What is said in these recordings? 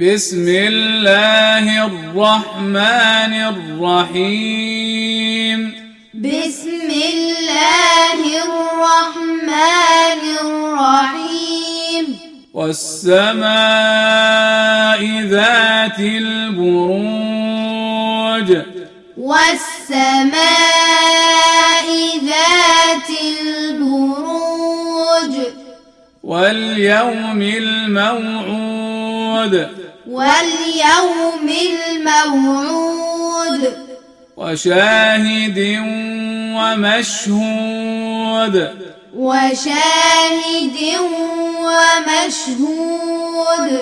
بسم الله الرحمن الرحيم. بسم الله الرحمن الرحيم. والسماء ذات البروج. والسماء ذات البروج. واليوم الموعود. واليوم الموعود. وشاهد ومشهود. وشاهد ومشهود.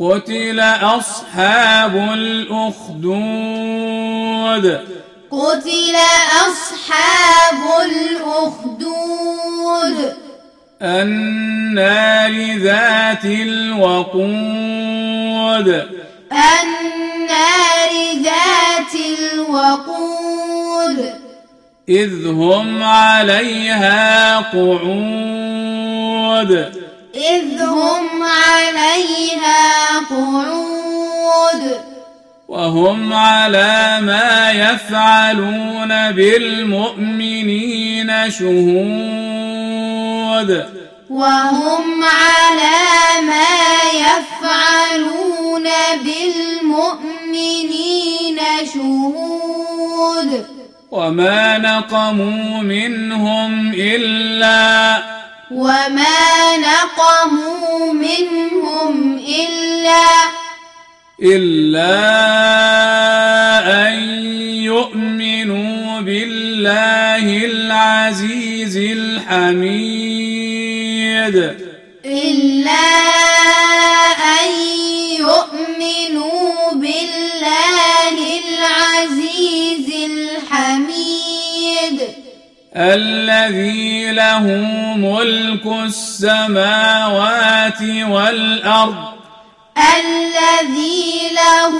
قتل أصحاب الأخدود. قتل أصحاب الأخدود. النار ذات الوقود. النار ذات الوقود. إذ هم عليها قعود. إذ هم عليها قعود. وهم على ما يفعلون بالمؤمنين شهود. وهم على ما يفعلون بالمؤمنين شهود. وما نقموا منهم إلا وما نقموا منهم إلا إلا أن يؤمنوا بالله العزيز الحميد. إلا أن يؤمنوا بالله العزيز الحميد. الذي له ملك السماوات والأرض. الذي له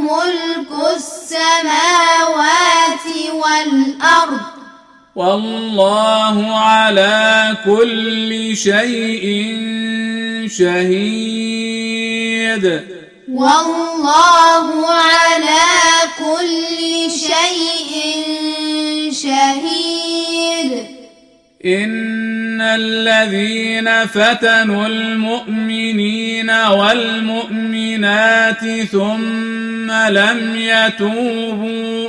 ملك السماوات والأرض. والله على كل شيء شهيد. والله على كل شيء شهيد. إن الذين فتنوا المؤمنين والمؤمنات ثم لم يتوبوا.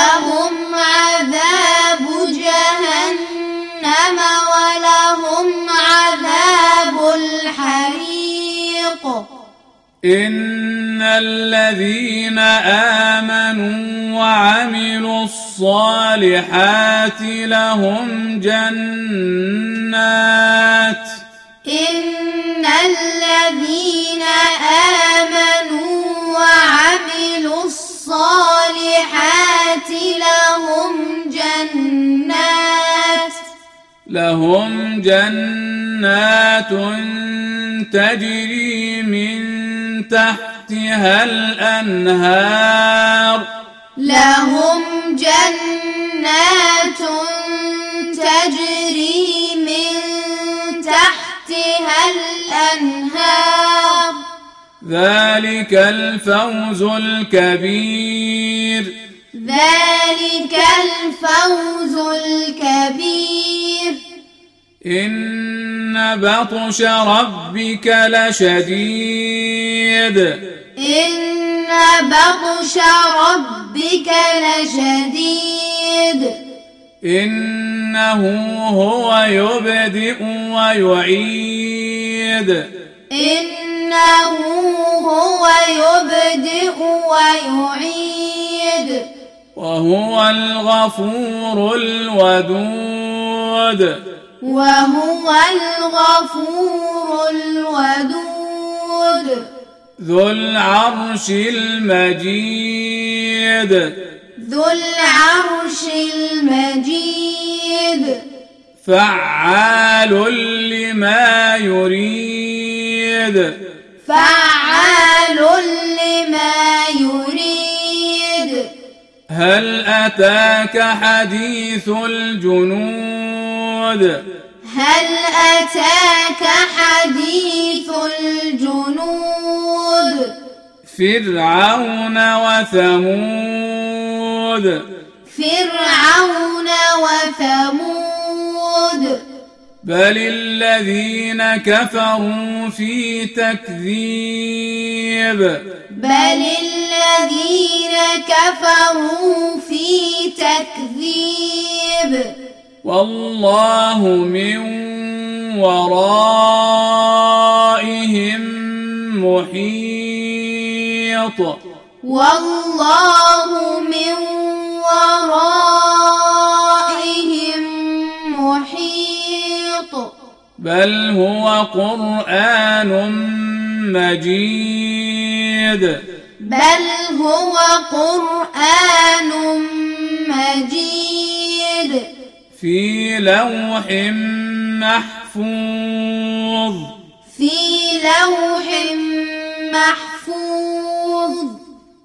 إن الذين آمنوا وعملوا الصالحات لهم جنات إن الذين آمنوا وعملوا الصالحات لهم جنات لهم جنات تجري من تحتها الأنهار. لهم جنات تجري من تحتها الأنهار. ذلك الفوز الكبير. ذلك الفوز الكبير. إن بطش ربك لشديد. إن بطش ربك لشديد. إنه هو يبدئ ويعيد. إنه هو يبدئ ويعيد. وهو الغفور الودود. وهو الغفور الودود. ذو العرش المجيد. ذو العرش المجيد. فعال لما يريد. فعال لما يريد. هل أتاك حديث الجنود هل أتاك حديث الجنود؟ فرعون وثمود. فرعون وثمود. بل الذين كفروا في تكذيب. بل الذين كفروا في تكذيب. والله من ورائهم محيط. والله من ورائهم محيط. بل هو قرآن مجيد. بل هو قرآن مجيد. في لوح محفوظ. في لوح محفوظ.